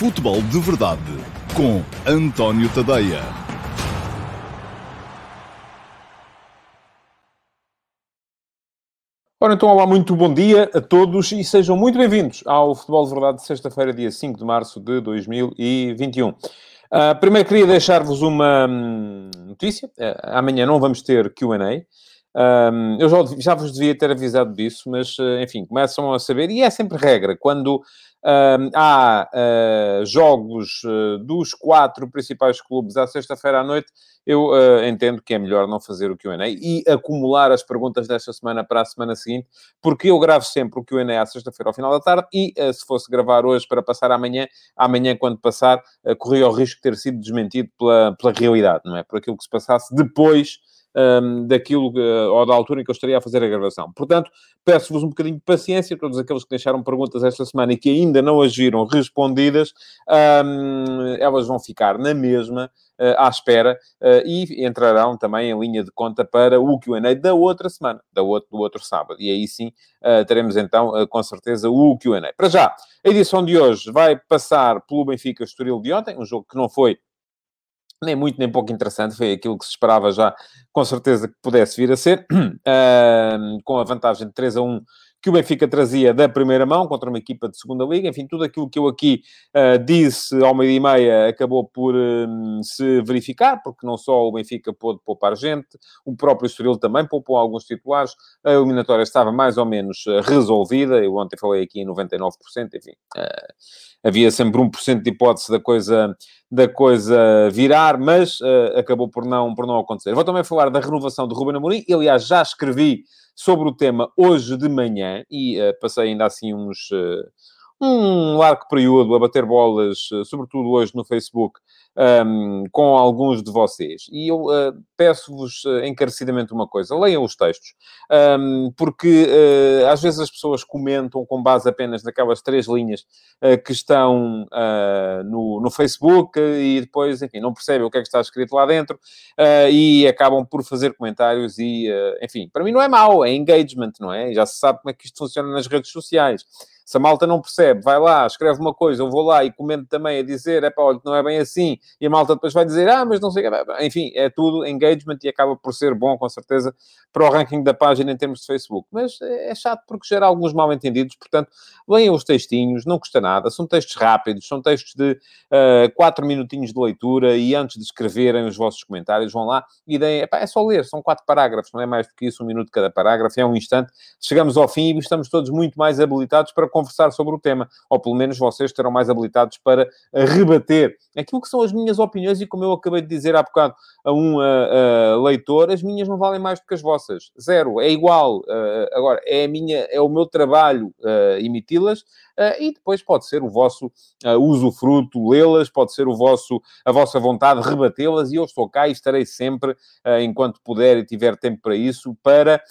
Futebol de Verdade com António Tadeia. Ora, então, olá, muito bom dia a todos e sejam muito bem-vindos ao Futebol de Verdade de sexta-feira, dia 5 de março de 2021. Uh, primeiro queria deixar-vos uma hum, notícia. Uh, amanhã não vamos ter Q&A. Um, eu já, já, vos devia ter avisado disso, mas, uh, enfim, começam a saber, e é sempre regra, quando há uh, jogos uh, dos quatro principais clubes à sexta-feira à noite, eu uh, entendo que é melhor não fazer o Q&A e acumular as perguntas desta semana para a semana seguinte, porque eu gravo sempre o Q&A à sexta-feira ao final da tarde e se fosse gravar hoje para passar amanhã, amanhã quando passar, corria o risco de ter sido desmentido pela, pela realidade, não é? Por aquilo que se passasse depois um, daquilo uh, ou da altura em que eu estaria a fazer a gravação. Portanto, peço-vos um bocadinho de paciência, todos aqueles que deixaram perguntas esta semana e que ainda não as viram respondidas, um, elas vão ficar na mesma. Uh, à espera uh, e entrarão também em linha de conta para o Q&A da outra semana, da outro, do outro sábado. E aí sim uh, teremos então, com certeza, o Q&A. Para já, a edição de hoje vai passar pelo Benfica Estoril de ontem, um jogo que não foi nem muito nem pouco interessante, foi aquilo que se esperava já, com certeza que pudesse vir a ser, uh, com a vantagem de 3 a 1 que o Benfica trazia da primeira mão contra uma equipa de segunda liga. Enfim, tudo aquilo que eu aqui uh, disse ao meio e meia acabou por uh, se verificar, porque não só o Benfica pôde poupar gente, o próprio Estoril também poupou alguns titulares, a eliminatória estava mais ou menos uh, resolvida. Eu ontem falei aqui em 99%, enfim, uh, havia sempre 1% de hipótese da coisa da coisa virar, mas uh, acabou por não, por não acontecer. Vou também falar da renovação de Ruben Amorim. Aliás, já escrevi sobre o tema hoje de manhã e uh, passei ainda assim uns... Uh, um largo período a bater bolas, sobretudo hoje no Facebook, um, com alguns de vocês. E eu uh, peço-vos uh, encarecidamente uma coisa: leiam os textos, um, porque uh, às vezes as pessoas comentam com base apenas naquelas três linhas que estão no, no Facebook e depois, enfim, não percebem o que é que está escrito lá dentro e acabam por fazer comentários. E, enfim, para mim não é mau, é engagement, não é? Já se sabe como é que isto funciona nas redes sociais. Se a malta não percebe, vai lá, escreve uma coisa, eu vou lá e comento também a dizer, é pá, olha, não é bem assim, e a malta depois vai dizer, ah, mas não sei, enfim, é tudo engagement e acaba por ser bom, com certeza, para o ranking da página em termos de Facebook. Mas é chato porque gera alguns mal entendidos, portanto, leiam os textinhos, não custa nada, são textos rápidos, são textos de uh, quatro minutinhos de leitura e antes de escreverem os vossos comentários, vão lá e deem, é só ler, são quatro parágrafos, não é mais do que isso, um minuto cada parágrafo, é um instante, chegamos ao fim e estamos todos muito mais habilitados para conversar sobre o tema, ou pelo menos vocês estarão mais habilitados para rebater aquilo que são as minhas opiniões e como eu acabei de dizer há bocado a um uh, uh, leitor, as minhas não valem mais do que as vossas. Zero, é igual. Uh, agora, é, a minha, é o meu trabalho emiti-las e depois pode ser o vosso usufruto lê-las, pode ser o vosso, a vossa vontade rebatê-las e eu estou cá e estarei sempre, enquanto puder e tiver tempo para isso, para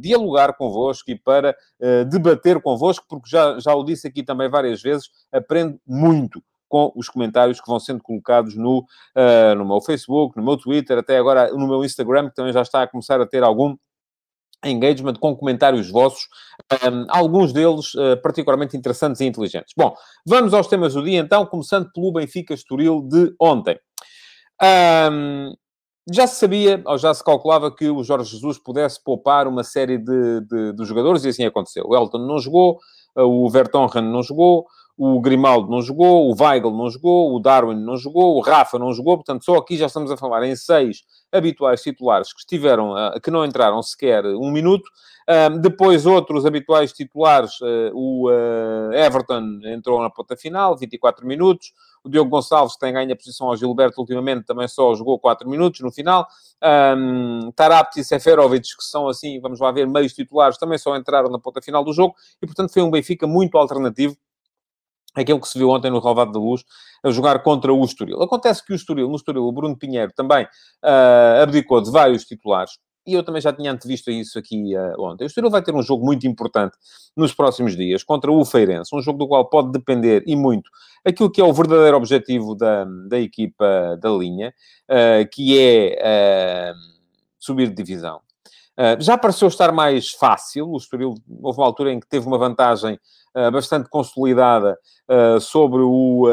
dialogar convosco e para debater convosco, porque já, já o disse aqui também várias vezes, aprendo muito com os comentários que vão sendo colocados no, uh, no meu Facebook, no meu Twitter, até agora no meu Instagram, que também já está a começar a ter algum engagement com comentários vossos, um, ah, alguns deles uh, particularmente interessantes e inteligentes. Bom, vamos aos temas do dia então, começando pelo Benfica Estoril de ontem. Um, já se sabia, ou já se calculava que o Jorge Jesus pudesse poupar uma série de, de, de jogadores e assim aconteceu. O Elton não jogou, o Vertonghen não jogou, o Grimaldo não jogou, o Weigl não jogou, o Darwin não jogou, o Rafa não jogou, portanto, só aqui já estamos a falar em seis habituais titulares que estiveram, ah, que não entraram sequer um minuto. Depois, outros habituais titulares, ah, o ah, Everton entrou na ponta final, 24 minutos. O Diogo Gonçalves, tem ganho a posição ao Gilberto ultimamente, também só jogou 4 minutos no final. Um, Tarapti e Seferovic, que são assim, vamos lá ver, meios titulares, também só entraram na ponta final do jogo. E, portanto, foi um Benfica muito alternativo aquilo que se viu ontem no Relvado da Luz, a jogar contra o Estoril. Acontece que o Estoril, no Estoril, o Bruno Pinheiro também uh, abdicou de vários titulares, e eu também já tinha antevisto isso aqui uh, ontem. O Estoril vai ter um jogo muito importante nos próximos dias, contra o Feirense, um jogo do qual pode depender, e muito, aquilo que é o verdadeiro objetivo da, da equipa da linha, uh, que é subir de divisão. Uh, já pareceu estar mais fácil. O Estoril, houve uma altura em que teve uma vantagem uh, bastante consolidada uh, sobre o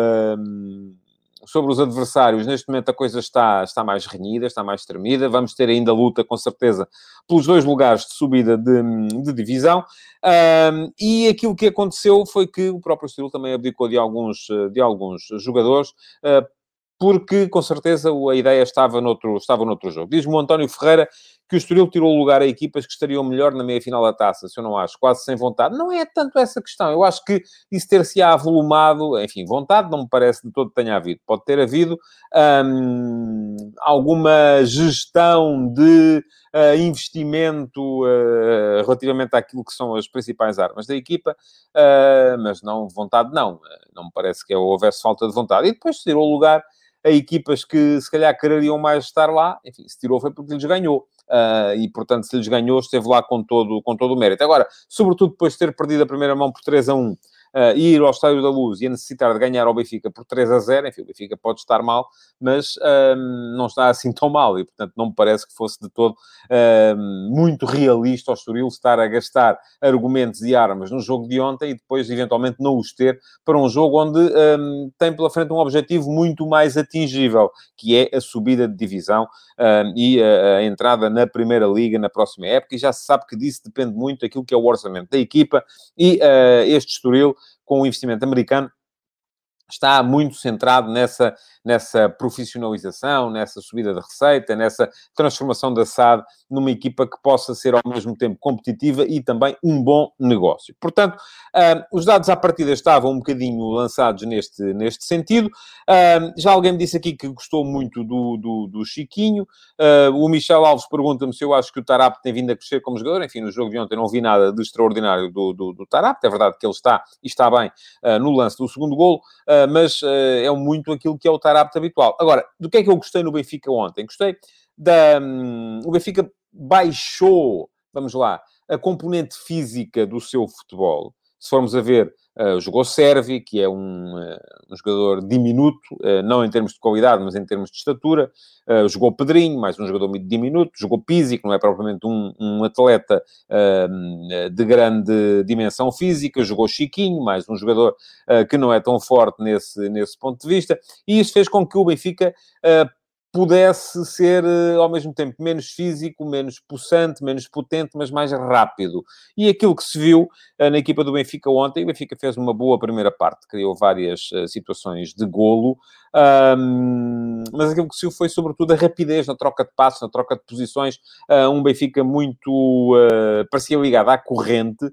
sobre os adversários, neste momento a coisa está, está mais renhida, está mais tremida. Vamos ter ainda luta, com certeza, pelos dois lugares de subida de, de divisão. Um, e aquilo que aconteceu foi que o próprio Estoril também abdicou de alguns, de alguns jogadores. Uh, porque, com certeza, a ideia estava noutro, estava noutro jogo. Diz-me o António Ferreira que o Estoril tirou lugar a equipas que estariam melhor na meia-final da taça, se eu não acho, quase sem vontade. Não é tanto essa questão. Eu acho que isso ter-se avolumado, enfim, vontade não me parece de todo que tenha havido. Pode ter havido hum, alguma gestão de uh, investimento uh, relativamente àquilo que são as principais armas da equipa, uh, mas não vontade, não. Não me parece que houvesse falta de vontade. E depois tirou lugar a equipas que se calhar quereriam mais estar lá, enfim, se tirou foi porque lhes ganhou. Uh, e, portanto, se lhes ganhou, esteve lá com todo, com todo o mérito. Agora, sobretudo depois de ter perdido a primeira mão por 3 a 1, uh, ir ao Estádio da Luz e a necessitar de ganhar ao Benfica por 3 a 0, enfim, o Benfica pode estar mal, mas uh, não está assim tão mal e, portanto, não me parece que fosse de todo muito realista ao Estoril estar a gastar argumentos e armas no jogo de ontem e depois, eventualmente, não os ter para um jogo onde um, tem pela frente um objetivo muito mais atingível, que é a subida de divisão um, e a, a entrada na Primeira Liga na próxima época, e já se sabe que disso depende muito daquilo que é o orçamento da equipa, e uh, este Estoril com o investimento americano, está muito centrado nessa, nessa profissionalização, nessa subida de receita, nessa transformação da SAD numa equipa que possa ser ao mesmo tempo competitiva e também um bom negócio. Portanto, uh, os dados à partida estavam um bocadinho lançados neste, neste sentido. Uh, já alguém me disse aqui que gostou muito do, do, do Chiquinho. Uh, o Michel Alves pergunta-me se eu acho que o Tarap tem vindo a crescer como jogador. Enfim, no jogo de ontem não vi nada de extraordinário do, do, do Tarap. É verdade que ele está e está bem no lance do segundo golo, mas é muito aquilo que é o Tarap habitual. Agora, do que é que eu gostei no Benfica ontem? Gostei da... Um, o Benfica baixou, vamos lá, a componente física do seu futebol. Se formos a ver, uh, jogou Servi, que é um, uh, um jogador diminuto, uh, não em termos de qualidade, mas em termos de estatura. jogou Pedrinho, mais um jogador diminuto. Jogou Pizzi, que não é propriamente um, um atleta de grande dimensão física. Jogou Chiquinho, mais um jogador que não é tão forte nesse, nesse ponto de vista. E isso fez com que o Benfica pudesse ser eh, ao mesmo tempo menos físico, menos possante, menos potente, mas mais rápido. E aquilo que se viu eh, na equipa do Benfica ontem, o Benfica fez uma boa primeira parte, criou várias uh, situações de golo, mas aquilo que se viu foi sobretudo a rapidez na troca de passos, na troca de posições, uh, um Benfica muito uh, parecia ligado à corrente,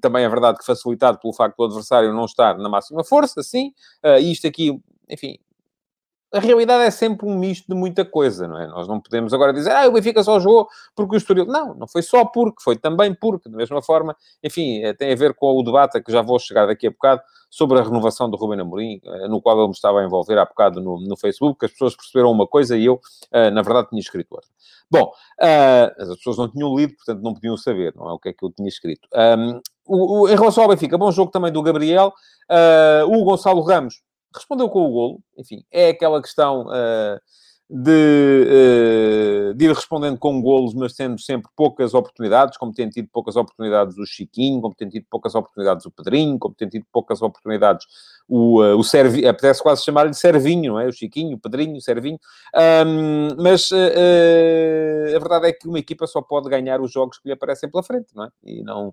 também é verdade que facilitado pelo facto do adversário não estar na máxima força, sim, uh, isto aqui, enfim, a realidade é sempre um misto de muita coisa, não é? Nós não podemos agora dizer, ah, o Benfica só jogou porque o Estoril... Não, não foi só porque, foi também porque, da mesma forma, enfim, eh, tem a ver com o debate a que já vou chegar daqui a bocado sobre a renovação do Rubem Amorim, eh, no qual ele me estava a envolver há bocado no, no Facebook, que as pessoas perceberam uma coisa e eu, eh, na verdade, tinha escrito outra. Bom, as pessoas não tinham lido, portanto não podiam saber, não é o que é que eu tinha escrito. Um, o, o, em relação ao Benfica, bom jogo também do Gabriel, uh, o Gonçalo Ramos respondeu com o golo. Enfim, é aquela questão uh, de, uh, de, ir respondendo com golos, mas tendo sempre poucas oportunidades, como tem tido poucas oportunidades o Chiquinho, como tem tido poucas oportunidades o Pedrinho, como tem tido poucas oportunidades o, uh, o Servinho, apetece quase chamar-lhe Servinho, não é? O Chiquinho, o Pedrinho, o Servinho. Um, mas a verdade é que uma equipa só pode ganhar os jogos que lhe aparecem pela frente, não é? E não...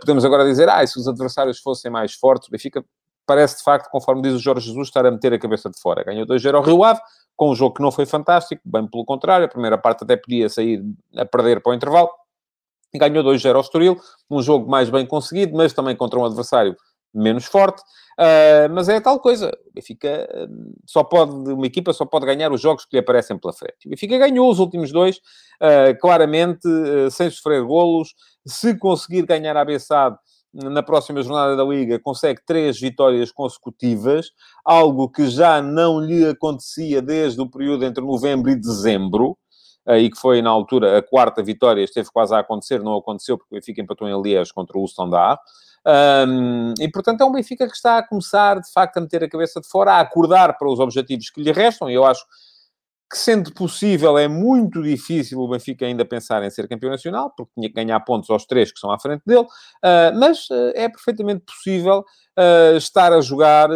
podemos agora dizer, ah, se os adversários fossem mais fortes, o Benfica parece de facto, conforme diz o Jorge Jesus, estar a meter a cabeça de fora. Ganhou 2-0 ao Rio Ave, com um jogo que não foi fantástico, bem pelo contrário, a primeira parte até podia sair a perder para o intervalo. Ganhou 2-0 ao Estoril, um jogo mais bem conseguido, mas também contra um adversário menos forte. Uh, mas é tal coisa. Benfica uh, só pode, uma equipa só pode ganhar os jogos que lhe aparecem pela frente. O Benfica ganhou os últimos dois, uh, claramente, sem sofrer golos. Se conseguir ganhar a Bessade, na próxima jornada da Liga, consegue três vitórias consecutivas, algo que já não lhe acontecia desde o período entre novembro e dezembro, e que foi, na altura, a quarta vitória, esteve quase a acontecer, não aconteceu, porque o Benfica empatou em Liège contra o Standard. Um, e, portanto, é um Benfica que está a começar, de facto, a meter a cabeça de fora, a acordar para os objetivos que lhe restam, e eu acho que sendo possível é muito difícil o Benfica ainda pensar em ser campeão nacional, porque tinha que ganhar pontos aos três que estão à frente dele, uh, mas uh, é perfeitamente possível uh, estar a jogar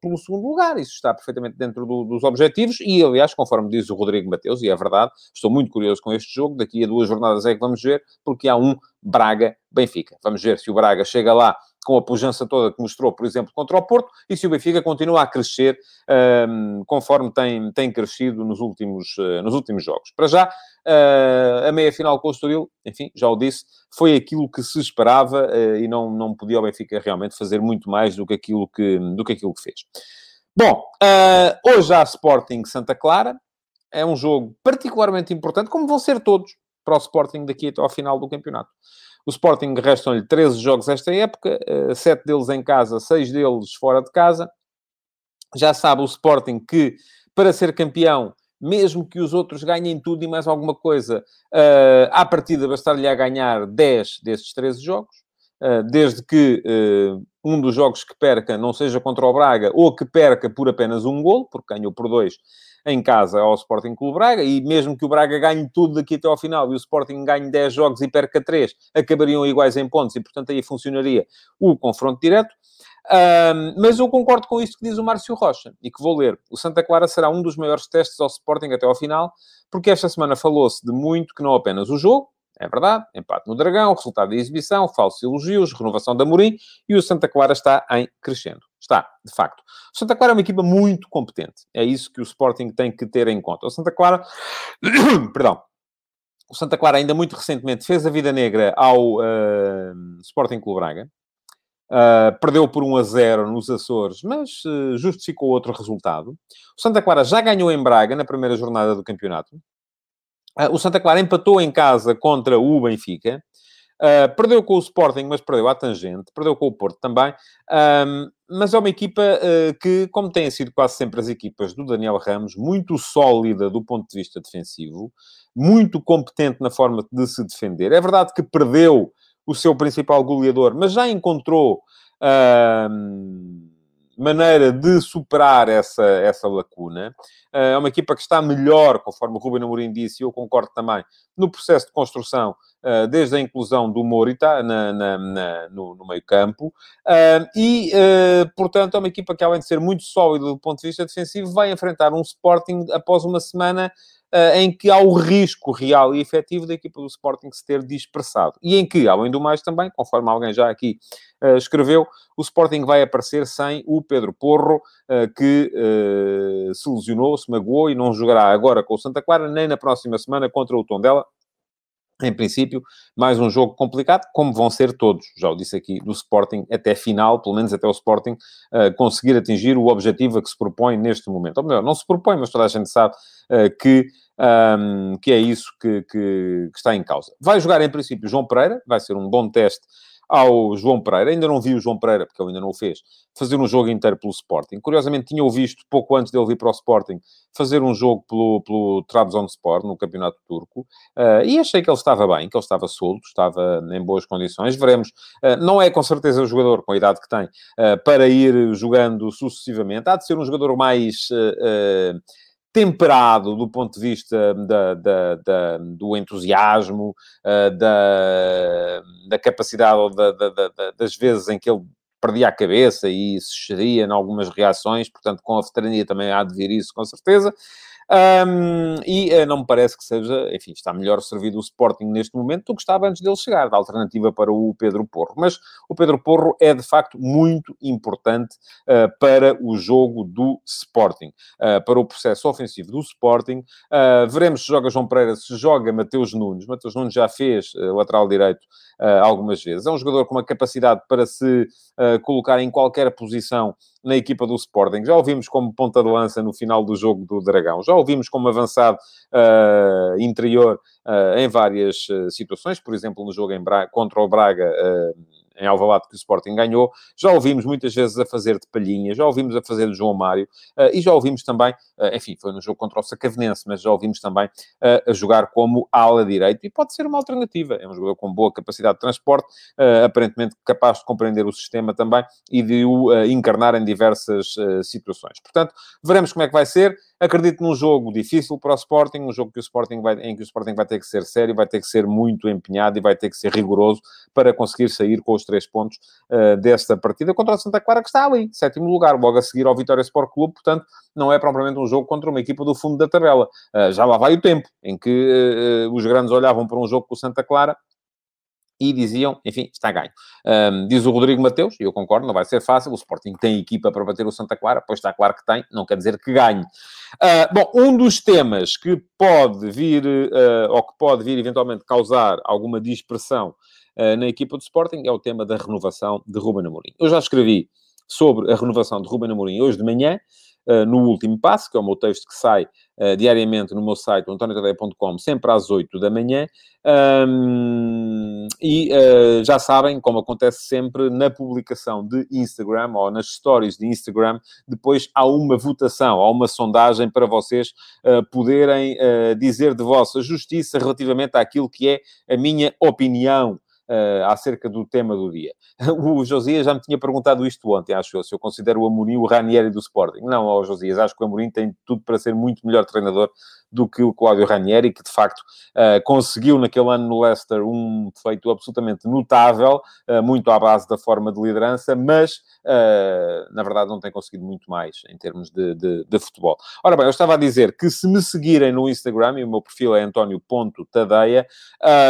pelo segundo lugar. Isso está perfeitamente dentro do, dos objetivos e, aliás, conforme diz o Rodrigo Mateus, e é verdade, estou muito curioso com este jogo, daqui a duas jornadas é que vamos ver, porque há um Braga-Benfica. Vamos ver se o Braga chega lá com a pujança toda que mostrou, por exemplo, contra o Porto, e se o Benfica continua a crescer um, conforme tem, tem crescido nos últimos, uh, nos últimos jogos. Para já, uh, a meia-final com o Estoril, enfim, já o disse, foi aquilo que se esperava uh, e não, não podia o Benfica realmente fazer muito mais do que aquilo que, do que, aquilo que fez. Bom, hoje há Sporting Santa Clara, é um jogo particularmente importante, como vão ser todos para o Sporting daqui até ao final do campeonato. O Sporting restam-lhe 13 jogos esta época, 7 eh, deles em casa, 6 deles fora de casa. Já sabe o Sporting que, para ser campeão, mesmo que os outros ganhem tudo e mais alguma coisa, uh, à partida bastar-lhe a ganhar 10 desses 13 jogos, uh, desde que um dos jogos que perca não seja contra o Braga ou que perca por apenas um gol, porque ganhou por dois em casa ao Sporting Clube Braga, e mesmo que o Braga ganhe tudo daqui até ao final e o Sporting ganhe 10 jogos e perca 3, acabariam iguais em pontos e, portanto, aí funcionaria o confronto direto. Um, mas eu concordo com isto que diz o Márcio Rocha e que vou ler. O Santa Clara será um dos maiores testes ao Sporting até ao final, porque esta semana falou-se de muito que não apenas o jogo, é verdade, empate no Dragão, resultado da exibição, falsos elogios, renovação da Morim e o Santa Clara está em crescendo. Está, de facto. O Santa Clara é uma equipa muito competente. É isso que o Sporting tem que ter em conta. O Santa Clara, perdão, o Santa Clara ainda muito recentemente fez a vida negra ao uh, Sporting Clube Braga. Uh, perdeu por 1 a 0 nos Açores, mas uh, justificou outro resultado. O Santa Clara já ganhou em Braga na primeira jornada do campeonato. Uh, o Santa Clara empatou em casa contra o Benfica. Uh, perdeu com o Sporting, mas perdeu à tangente. Perdeu com o Porto também. Mas é uma equipa uh, que, como têm sido quase sempre as equipas do Daniel Ramos, muito sólida do ponto de vista defensivo, muito competente na forma de se defender. É verdade que perdeu o seu principal goleador, mas já encontrou. Uh, maneira de superar essa, essa lacuna. Eh, é uma equipa que está melhor, conforme o Ruben Amorim disse, e eu concordo também, no processo de construção, eh, desde a inclusão do Morita na, na, na no, no meio-campo. Eh, e, portanto, é uma equipa que, além de ser muito sólida do ponto de vista defensivo, vai enfrentar um Sporting após uma semana em que há o risco real e efetivo da equipa do Sporting se ter dispersado. E em que, além do mais também, conforme alguém já aqui uh, escreveu, o Sporting vai aparecer sem o Pedro Porro, uh, que se lesionou, se magoou e não jogará agora com o Santa Clara, nem na próxima semana contra o Tondela. Em princípio, mais um jogo complicado, como vão ser todos, já o disse aqui, do Sporting até final, pelo menos até o Sporting uh, conseguir atingir o objetivo a que se propõe neste momento. Ou melhor, não se propõe, mas toda a gente sabe uh, que, um, que é isso que, que, que, está em causa. Vai jogar, em princípio, João Pereira, vai ser um bom teste ao João Pereira. Ainda não vi o João Pereira, porque ele ainda não o fez, fazer um jogo inteiro pelo Sporting. Curiosamente, tinha o visto pouco antes dele vir para o Sporting fazer um jogo pelo, pelo Trabzonspor, no Campeonato Turco, uh, e achei que ele estava bem, que ele estava solto, estava em boas condições. Veremos. Uh, não é com certeza o jogador, com a idade que tem, uh, para ir jogando sucessivamente. Há de ser um jogador mais temperado do ponto de vista da, da, da do entusiasmo, uh, da, da capacidade ou da, das vezes em que ele perdia a cabeça e se excedia em algumas reações, portanto, com a veterania também há de vir isso, com certeza. Um, e uh, não me parece que seja, enfim, está melhor servido o Sporting neste momento do que estava antes dele chegar, da alternativa para o Pedro Porro. Mas o Pedro Porro é, de facto, muito importante uh, para o jogo do Sporting, uh, para o processo ofensivo do Sporting. veremos se joga João Pereira, se joga Mateus Nunes. Mateus Nunes já fez lateral direito algumas vezes. É um jogador com uma capacidade para se colocar em qualquer posição na equipa do Sporting. Já ouvimos como ponta de lança no final do jogo do Dragão. Já ouvimos como avançado uh, interior uh, em várias uh, situações. Por exemplo, no jogo Braga, contra o Braga em Alvalade que o Sporting ganhou, já ouvimos muitas vezes a fazer de palhinha, já ouvimos a fazer de João Mário, e já ouvimos também, enfim, foi no jogo contra o Sacavenense, mas já ouvimos também a jogar como ala direito, e pode ser uma alternativa. É um jogador com boa capacidade de transporte, aparentemente capaz de compreender o sistema também e de o encarnar em diversas situações. Portanto, veremos como é que vai ser. Acredito num jogo difícil para o Sporting, um jogo que o Sporting vai, em que o Sporting vai ter que ser sério, vai ter que ser muito empenhado e vai ter que ser rigoroso para conseguir sair com os três pontos uh, desta partida contra o Santa Clara, que está ali, sétimo lugar, logo a seguir ao Vitória Sport Clube, portanto, não é propriamente um jogo contra uma equipa do fundo da tabela. Uh, já lá vai o tempo em que uh, os grandes olhavam para um jogo com o Santa Clara e diziam, enfim, está ganho. Um, diz o Rodrigo Mateus, e eu concordo, não vai ser fácil, o Sporting tem equipa para bater o Santa Clara, pois está claro que tem, não quer dizer que ganhe. Uh, bom, um dos temas que pode vir, uh, ou que pode vir eventualmente causar alguma dispersão na equipa do Sporting é o tema da renovação de Ruben Amorim. Eu já escrevi sobre a renovação de Ruben Amorim hoje de manhã, uh, no último passo, que é o meu texto que sai uh, diariamente no meu site, antoniotadeia.com, sempre às 8 da manhã. Um, e uh, já sabem, como acontece sempre na publicação de Instagram ou nas stories de Instagram, depois há uma votação, há uma sondagem para vocês poderem dizer de vossa justiça relativamente àquilo que é a minha opinião uh, acerca do tema do dia. O Josias já me tinha perguntado isto ontem, acho eu, se eu considero o Amorim o Ranieri do Sporting. Não, ó, Josias, acho que o Amorim tem tudo para ser muito melhor treinador do que o Cláudio Ranieri, que de facto uh, conseguiu naquele ano no Leicester um feito absolutamente notável, uh, muito à base da forma de liderança, mas uh, na verdade não tem conseguido muito mais em termos de, de, de, futebol. Ora bem, eu estava a dizer que se me seguirem no Instagram, e o meu perfil é antonio.tadeia,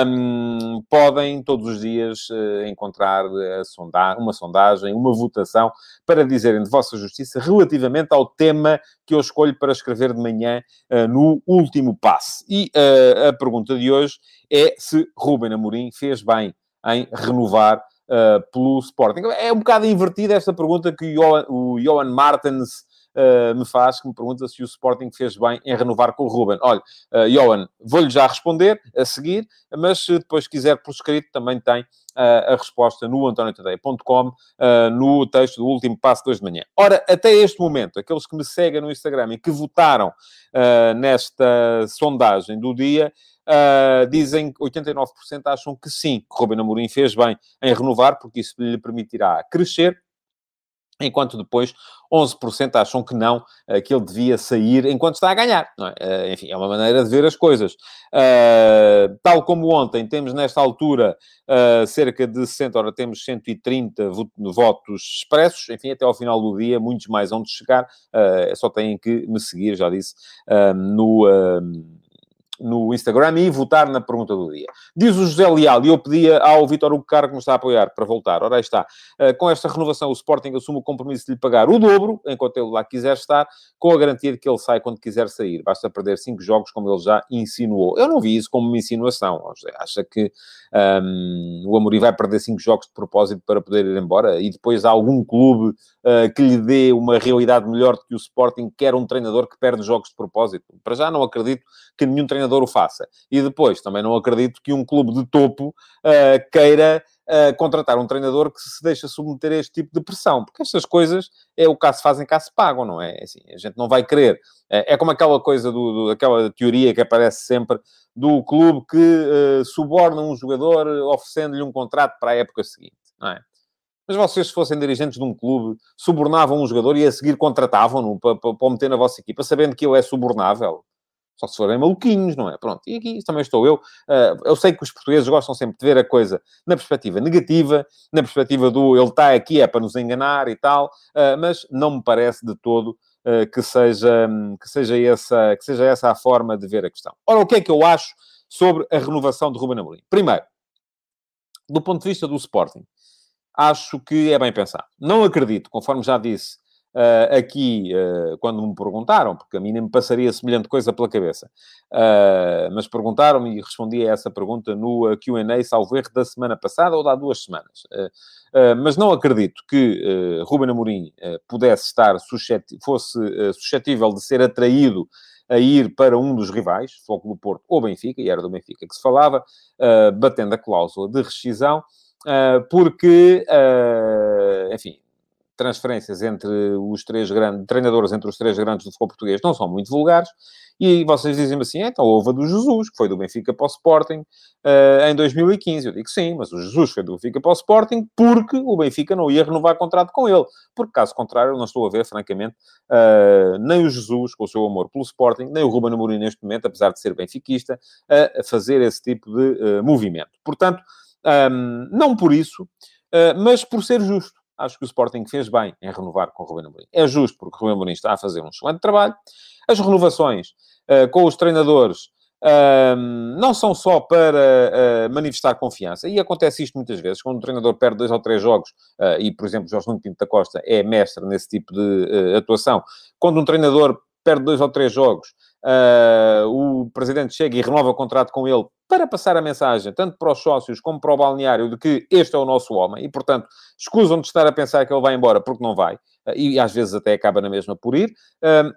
um, podem todos os dias encontrar sonda uma sondagem, uma votação para dizerem de vossa justiça relativamente ao tema que eu escolho para escrever de manhã no último passe. E a pergunta de hoje é se Ruben Amorim fez bem em renovar uh, pelo Sporting. É um bocado invertida esta pergunta que o Johan, o Johan Martens me faz, que me pergunta se o Sporting fez bem em renovar com o Ruben. Olha, uh, Johan, vou-lhe já responder a seguir, mas se depois quiser por escrito, também tem uh, a resposta no antoniotadeia.com, no texto do último passo de hoje de manhã. Ora, até este momento, aqueles que me seguem no Instagram e que votaram nesta sondagem do dia, Uh, dizem que 89% acham que sim, que Ruben Amorim fez bem em renovar, porque isso lhe permitirá crescer enquanto depois 11% acham que não, eh, que ele devia sair enquanto está a ganhar. É? Enfim, é uma maneira de ver as coisas. Uh, tal como ontem, temos nesta altura uh, cerca de 60, ora temos 130 votos expressos, enfim, até ao final do dia, muitos mais onde chegar, uh, só têm que me seguir, já disse, no no Instagram e votar na pergunta do dia. Diz o José Leal, e eu pedia ao Vitor Hugo Caro que me está a apoiar para voltar. Ora, aí está. Uh, com esta renovação, o Sporting assume o compromisso de lhe pagar o dobro, enquanto ele lá quiser estar, com a garantia de que ele sai quando quiser sair. Basta perder cinco jogos, como ele já insinuou. Eu não vi isso como uma insinuação. José. Acha que um, o Amorim vai perder cinco jogos de propósito para poder ir embora e depois há algum clube uh, que lhe dê uma realidade melhor do que o Sporting, quer um treinador que perde jogos de propósito. Para já não acredito que nenhum treinador o faça. E depois, também não acredito que um clube de topo uh, queira uh, contratar um treinador que se deixa submeter a este tipo de pressão, porque estas coisas é o cá se fazem, cá se pagam, não é? Assim, a gente não vai querer. Uh, é como aquela coisa, do, do, aquela teoria que aparece sempre do clube que uh, suborna um jogador oferecendo-lhe um contrato para a época seguinte, não é? Mas vocês, se fossem dirigentes de um clube, subornavam um jogador e a seguir contratavam-no para, para, para meter na vossa equipa, sabendo que ele é subornável. Só se forem maluquinhos, não é? Pronto, e aqui também estou eu. Uh, eu sei que os portugueses gostam sempre de ver a coisa na perspectiva negativa, na perspectiva do ele está aqui é para nos enganar e tal, uh, mas não me parece de todo uh, que, seja, que, seja essa, que seja essa a forma de ver a questão. Ora, o que é que eu acho sobre a renovação de Ruben Amorim? Primeiro, do ponto de vista do Sporting, acho que é bem pensado. Não acredito, conforme já disse, Uh, aqui, uh, quando me perguntaram, porque a mim nem me passaria semelhante coisa pela cabeça, uh, mas perguntaram-me e respondi a essa pergunta no QA, salvo erro, da semana passada ou de há duas semanas. mas não acredito que Ruben Amorim pudesse estar, suscetível, fosse suscetível de ser atraído a ir para um dos rivais, Foco do Porto ou Benfica, e era do Benfica que se falava, batendo a cláusula de rescisão porque, enfim, transferências entre os três grandes, treinadores entre os três grandes do futebol português não são muito vulgares, e vocês dizem-me assim, então houve a do Jesus, que foi do Benfica para o Sporting uh, em 2015. Eu digo sim, mas o Jesus foi do Benfica para o Sporting porque o Benfica não ia renovar contrato com ele. Porque, caso contrário, não estou a ver, francamente, uh, nem o Jesus, com o seu amor pelo Sporting, nem o Ruben Amorim neste momento, apesar de ser benfiquista, a fazer esse tipo de uh, movimento. Portanto, um, não por isso, mas por ser justo acho que o Sporting fez bem em renovar com o Ruben Amorim. É justo, porque o Ruben Amorim está a fazer um excelente trabalho. As renovações uh, com os treinadores uh, não são só para uh, manifestar confiança. E acontece isto muitas vezes, quando o treinador perde dois ou três jogos, eh, e, por exemplo, Jorge Nuno Pinto da Costa é mestre nesse tipo de atuação. Quando um treinador perde dois ou três jogos, o presidente chega e renova o contrato com ele para passar a mensagem, tanto para os sócios como para o balneário, de que este é o nosso homem, e, portanto, escusam de estar a pensar que ele vai embora, porque não vai, e às vezes até acaba na mesma por ir,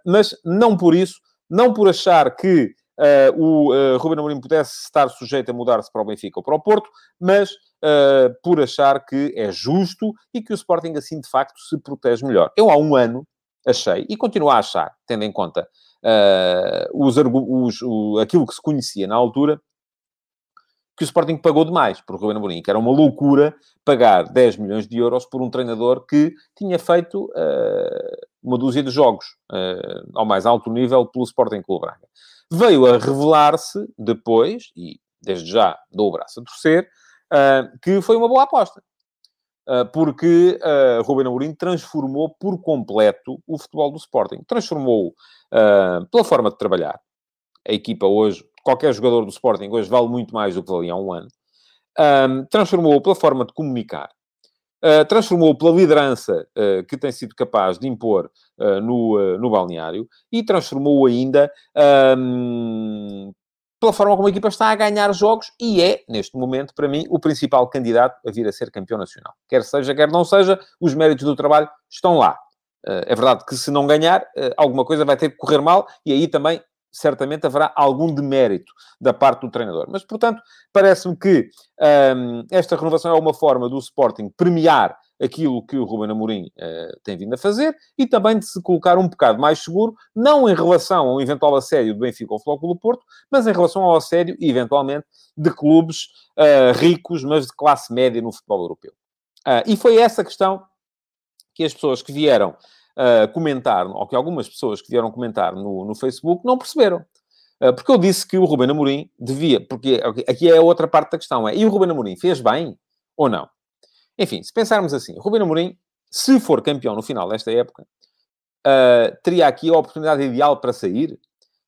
mas não por isso, não por achar que Uh, o uh, Ruben Amorim pudesse estar sujeito a mudar-se para o Benfica ou para o Porto, mas uh, por achar que é justo e que o Sporting assim de facto se protege melhor. Eu há um ano achei, e continuo a achar, tendo em conta os, os, o, aquilo que se conhecia na altura, que o Sporting pagou demais por Ruben Amorim, que era uma loucura pagar 10 milhões de euros por um treinador que tinha feito uh, uma dúzia de jogos uh, ao mais alto nível pelo Sporting Clube Braga. Veio a revelar-se depois, e desde já dou o braço a torcer, uh, que foi uma boa aposta. Porque uh, Ruben Amorim transformou por completo o futebol do Sporting. Transformou pela forma de trabalhar. A equipa hoje qualquer jogador do Sporting hoje vale muito mais do que valia há um ano. Um, transformou-o pela forma de comunicar, uh, transformou-o pela liderança uh, que tem sido capaz de impor uh, no, no balneário e transformou-o ainda um, pela forma como a equipa está a ganhar jogos e é, neste momento, para mim, o principal candidato a vir a ser campeão nacional. Quer seja, quer não seja, os méritos do trabalho estão lá. É verdade que se não ganhar, alguma coisa vai ter que correr mal e aí também certamente haverá algum demérito da parte do treinador. Mas, portanto, parece-me que um, esta renovação é uma forma do Sporting premiar aquilo que o Ruben Amorim uh, tem vindo a fazer e também de se colocar um bocado mais seguro, não em relação ao eventual assédio do Benfica do Flóculo Porto, mas em relação ao assédio, eventualmente, de clubes uh, ricos, mas de classe média no futebol europeu. Uh, e foi essa questão que as pessoas que vieram uh, comentar, ou que algumas pessoas que vieram comentar no, no Facebook não perceberam. Uh, porque eu disse que o Ruben Amorim devia, porque aqui é a outra parte da questão, é, e o Ruben Amorim fez bem ou não? Enfim, se pensarmos assim, o Ruben Amorim, se for campeão no final desta época, uh, teria aqui a oportunidade ideal para sair,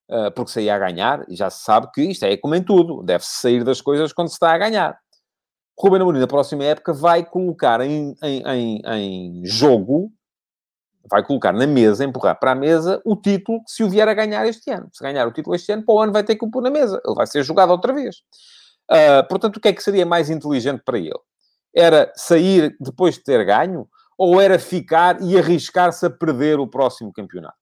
uh, porque saía a ganhar, e já se sabe que isto é como em tudo, deve-se sair das coisas quando se está a ganhar. Ruben Amorim, na próxima época, vai colocar em, em, em, em jogo vai colocar na mesa, empurrar para a mesa o título se o vier a ganhar este ano. Se ganhar o título este ano, para o ano vai ter que o pôr na mesa. Ele vai ser jogado outra vez. Uh, portanto, o que é que seria mais inteligente para ele? Era sair depois de ter ganho ou era ficar e arriscar-se a perder o próximo campeonato?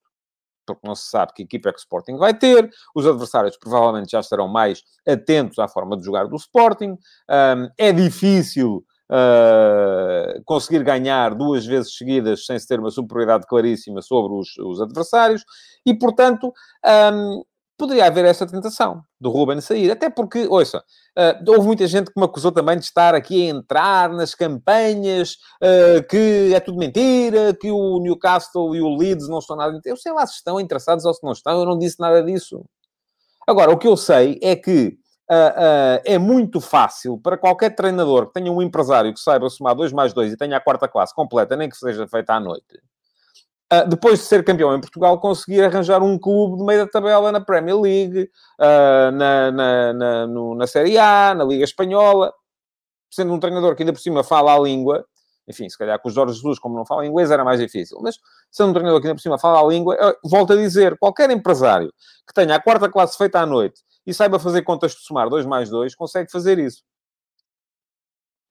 Porque não se sabe que equipa é que o Sporting vai ter, os adversários provavelmente já estarão mais atentos à forma de jogar do Sporting, um, é difícil uh, conseguir ganhar duas vezes seguidas sem se ter uma superioridade claríssima sobre os, os adversários, e, portanto, um, poderia haver essa tentação do Ruben sair. Até porque, ouça, uh, houve muita gente que me acusou também de estar aqui a entrar nas campanhas, uh, que é tudo mentira, que o Newcastle e o Leeds não estão nada... Eu sei lá se estão interessados ou se não estão, eu não disse nada disso. Agora, o que eu sei é que uh, é muito fácil para qualquer treinador que tenha um empresário que saiba somar 2 mais 2 e tenha a quarta classe completa, nem que seja feita à noite, uh, depois de ser campeão em Portugal, conseguir arranjar um clube de meio da tabela na Premier League, na, na, na, no, na Série A, na Liga Espanhola, sendo um treinador que ainda por cima fala a língua, enfim, se calhar com o Jorge Jesus, como não fala inglês, era mais difícil. Mas sendo um treinador que ainda por cima fala a língua, volto a dizer, qualquer empresário que tenha a quarta classe feita à noite e saiba fazer contas de somar 2 mais 2, consegue fazer isso.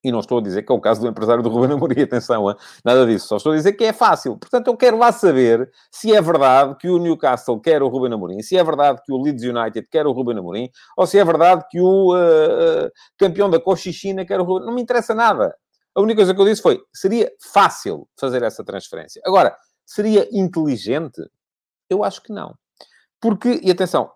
E não estou a dizer que é o caso do empresário do Ruben Amorim, atenção, hein? nada disso. Só estou a dizer que é fácil. Portanto, eu quero lá saber se é verdade que o Newcastle quer o Ruben Amorim, se é verdade que o Leeds United quer o Ruben Amorim, ou se é verdade que o uh, uh, campeão da Cochichina quer o Ruben Não me interessa nada. A única coisa que eu disse foi, seria fácil fazer essa transferência. Agora, seria inteligente? Eu acho que não. Porque, e atenção,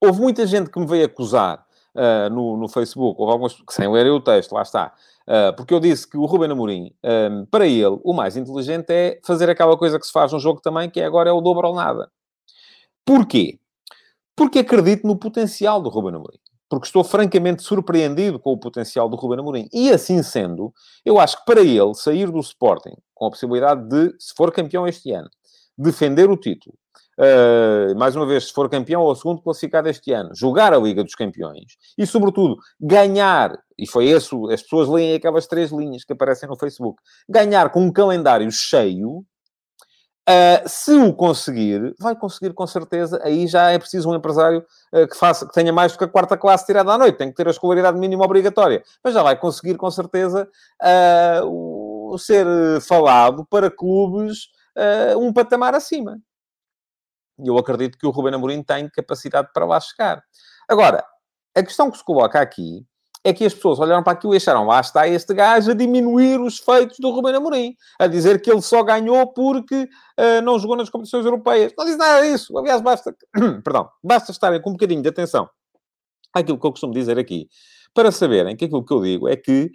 houve muita gente que me veio acusar uh, no, no Facebook, houve algumas, que sem ler o texto, lá está, uh, porque eu disse que o Ruben Amorim, um, para ele, o mais inteligente é fazer aquela coisa que se faz no jogo também, que é agora é o dobro ou nada. Porquê? Porque acredito no potencial do Ruben Amorim. Porque estou francamente surpreendido com o potencial do Ruben Amorim. E assim sendo, eu acho que para ele sair do Sporting, com a possibilidade de, se for campeão este ano, defender o título, uh, mais uma vez, se for campeão ou segundo classificado este ano, jogar a Liga dos Campeões e, sobretudo, ganhar, e foi isso, as pessoas leem aquelas três linhas que aparecem no Facebook, ganhar com um calendário cheio, Uh, se o conseguir, vai conseguir com certeza. Aí já é preciso um empresário uh, que, faça, que tenha mais do que a quarta classe tirada à noite. Tem que ter a escolaridade mínima obrigatória. Mas já vai conseguir com certeza uh, o, ser falado para clubes um patamar acima. E eu acredito que o Ruben Amorim tem capacidade para lá chegar. Agora, a questão que se coloca aqui é que as pessoas olharam para aquilo e acharam, lá está este gajo a diminuir os feitos do Ruben Amorim, a dizer que ele só ganhou porque uh, não jogou nas competições europeias. Não diz nada disso. Aliás, basta, perdão, basta estarem com um bocadinho de atenção àquilo que eu costumo dizer aqui, para saberem que aquilo que eu digo é que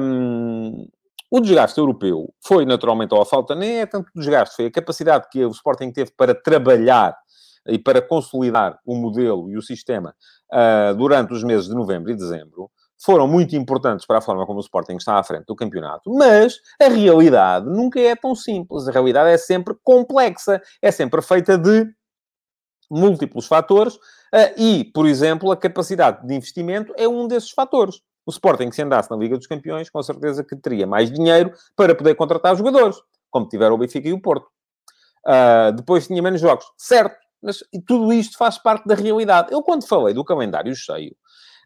um, o desgaste europeu foi naturalmente, ou a falta nem é tanto desgaste, foi a capacidade que o Sporting teve para trabalhar e para consolidar o modelo e o sistema uh, durante os meses de novembro e dezembro, foram muito importantes para a forma como o Sporting está à frente do campeonato, mas a realidade nunca é tão simples. A realidade é sempre complexa, é sempre feita de múltiplos fatores uh, e, por exemplo, a capacidade de investimento é um desses fatores. O Sporting, se andasse na Liga dos Campeões, com certeza que teria mais dinheiro para poder contratar jogadores, como tiveram o Benfica e o Porto. Uh, depois tinha menos jogos, certo, mas tudo isto faz parte da realidade. Eu, quando falei do calendário cheio,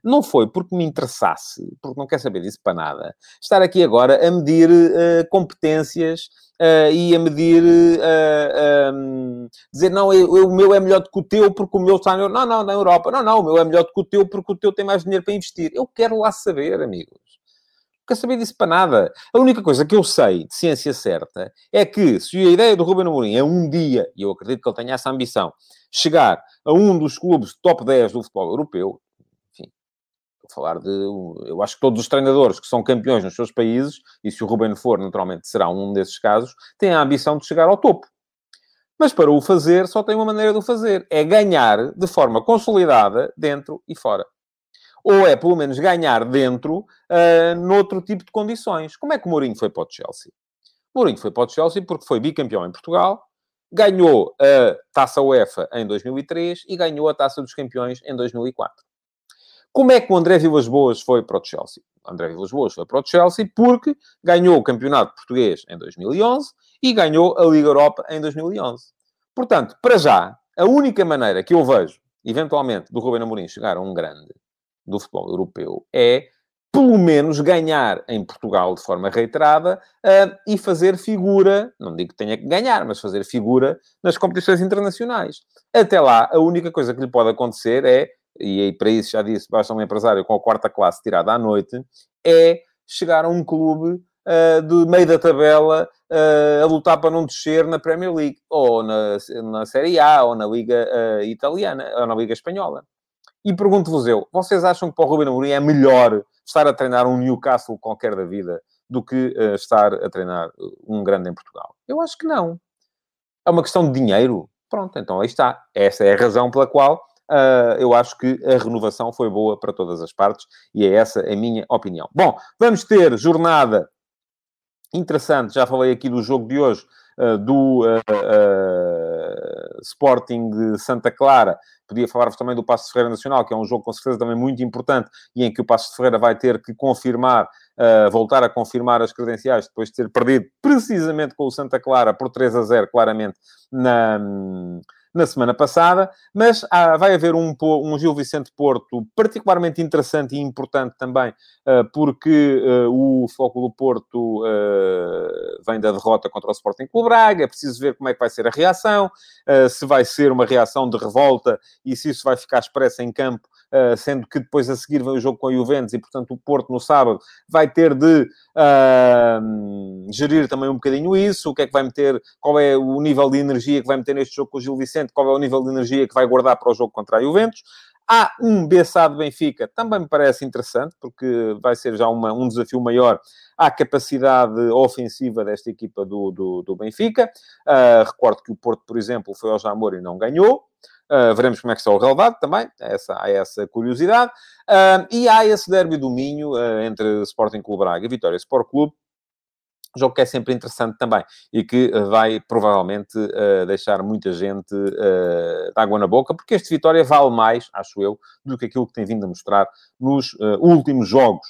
não foi porque me interessasse, porque não quer saber disso para nada, estar aqui agora a medir uh, competências uh, e a medir, uh, um, dizer, não, eu, eu, o meu é melhor do que o teu porque o meu está não, não, na Europa. Não, não, o meu é melhor do que o teu porque o teu tem mais dinheiro para investir. Eu quero lá saber, amigos. Não quero saber disso para nada. A única coisa que eu sei de ciência certa é que se a ideia do Ruben Amorim é um dia, e eu acredito que ele tenha essa ambição, chegar a um dos clubes top 10 do futebol europeu, falar de. Eu acho que todos os treinadores que são campeões nos seus países, e se o Ruben for, naturalmente será um desses casos, têm a ambição de chegar ao topo. Mas para o fazer, só tem uma maneira de o fazer: é ganhar de forma consolidada dentro e fora. Ou é, pelo menos, ganhar dentro uh, noutro tipo de condições. Como é que o Mourinho foi para o Chelsea? Mourinho foi para o Chelsea porque foi bicampeão em Portugal, ganhou a Taça UEFA em 2003 e ganhou a Taça dos Campeões em 2004. Como é que o André Vilas Boas foi para o Chelsea? O André Vilas Boas foi para o Chelsea porque ganhou o Campeonato Português em 2011 e ganhou a Liga Europa em 2011. Portanto, para já, a única maneira que eu vejo, eventualmente, do Ruben Amorim chegar a um grande do futebol europeu é, pelo menos, ganhar em Portugal de forma reiterada uh, e fazer figura, não digo que tenha que ganhar, mas fazer figura nas competições internacionais. Até lá, a única coisa que lhe pode acontecer é e aí para isso já disse, basta um empresário com a quarta classe tirada à noite, é chegar a um clube uh, de meio da tabela uh, a lutar para não descer na Premier League, ou na, na Série A, ou na Liga uh, Italiana, ou na Liga Espanhola. E pergunto-vos eu, vocês acham que para o Ruben Amorim é melhor estar a treinar um Newcastle qualquer da vida do que estar a treinar um grande em Portugal? Eu acho que não. É uma questão de dinheiro. Pronto, então aí está. Essa é a razão pela qual Uh, eu acho que a renovação foi boa para todas as partes e é essa a minha opinião. Bom, vamos ter jornada interessante, já falei aqui do jogo de hoje, uh, do uh, Sporting de Santa Clara. Podia falar-vos também do Passo de Ferreira Nacional, que é um jogo com certeza também muito importante e em que o Passo de Ferreira vai ter que confirmar, voltar a confirmar as credenciais depois de ter perdido precisamente com o Santa Clara por 3 a 0, claramente, na na semana passada, mas ah, vai haver um, um Gil Vicente Porto particularmente interessante e importante também, uh, porque uh, o Foco do Porto uh, vem da derrota contra o Sporting Clube Braga, é preciso ver como é que vai ser a reação, se vai ser uma reação de revolta e se isso vai ficar expresso em campo sendo que depois a seguir vem o jogo com a Juventus e, portanto, o Porto no sábado vai ter de uh, gerir também um bocadinho isso, o que é que vai meter, qual é o nível de energia que vai meter neste jogo com o Gil Vicente, qual é o nível de energia que vai guardar para o jogo contra a Juventus. Há um BSA de Benfica, também me parece interessante, porque vai ser já uma, um desafio maior à capacidade ofensiva desta equipa do, do, do Benfica. Uh, recordo que o Porto, por exemplo, foi ao Jamor e não ganhou. Uh, veremos como é que está o relevado também, essa, há essa curiosidade. Uh, e há esse derby do Minho uh, entre Sporting Clube Braga e Vitória Sport Clube, jogo que é sempre interessante também e que vai provavelmente uh, deixar muita gente uh, de água na boca, porque este Vitória vale mais, acho eu, do que aquilo que tem vindo a mostrar nos uh, últimos jogos.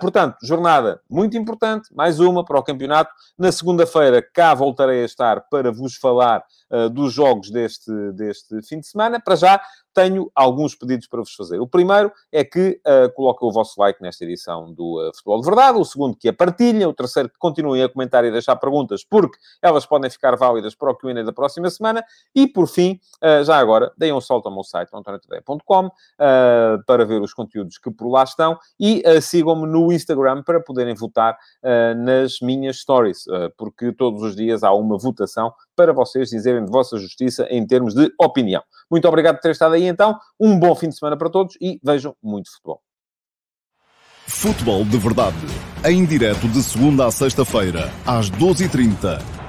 portanto, jornada muito importante, mais uma para o campeonato. Na segunda-feira cá voltarei a estar para vos falar dos jogos deste, deste fim de semana. Para já, tenho alguns pedidos para vos fazer. O primeiro é que uh, coloquem o vosso like nesta edição do uh, Futebol de Verdade. O segundo, que a partilhem. O terceiro, que continuem a comentar e deixar perguntas, porque elas podem ficar válidas para o Q&A da próxima semana. E, por fim, uh, já agora, deem um salto ao meu site, antoniotadeia.com, uh, para ver os conteúdos que por lá estão. E sigam-me no Instagram para poderem votar nas minhas stories, porque todos os dias há uma votação para vocês dizerem de vossa justiça em termos de opinião. Muito obrigado por ter estado aí então. Um bom fim de semana para todos e vejam muito futebol. Futebol de verdade. Em direto de segunda a sexta-feira, às 12h30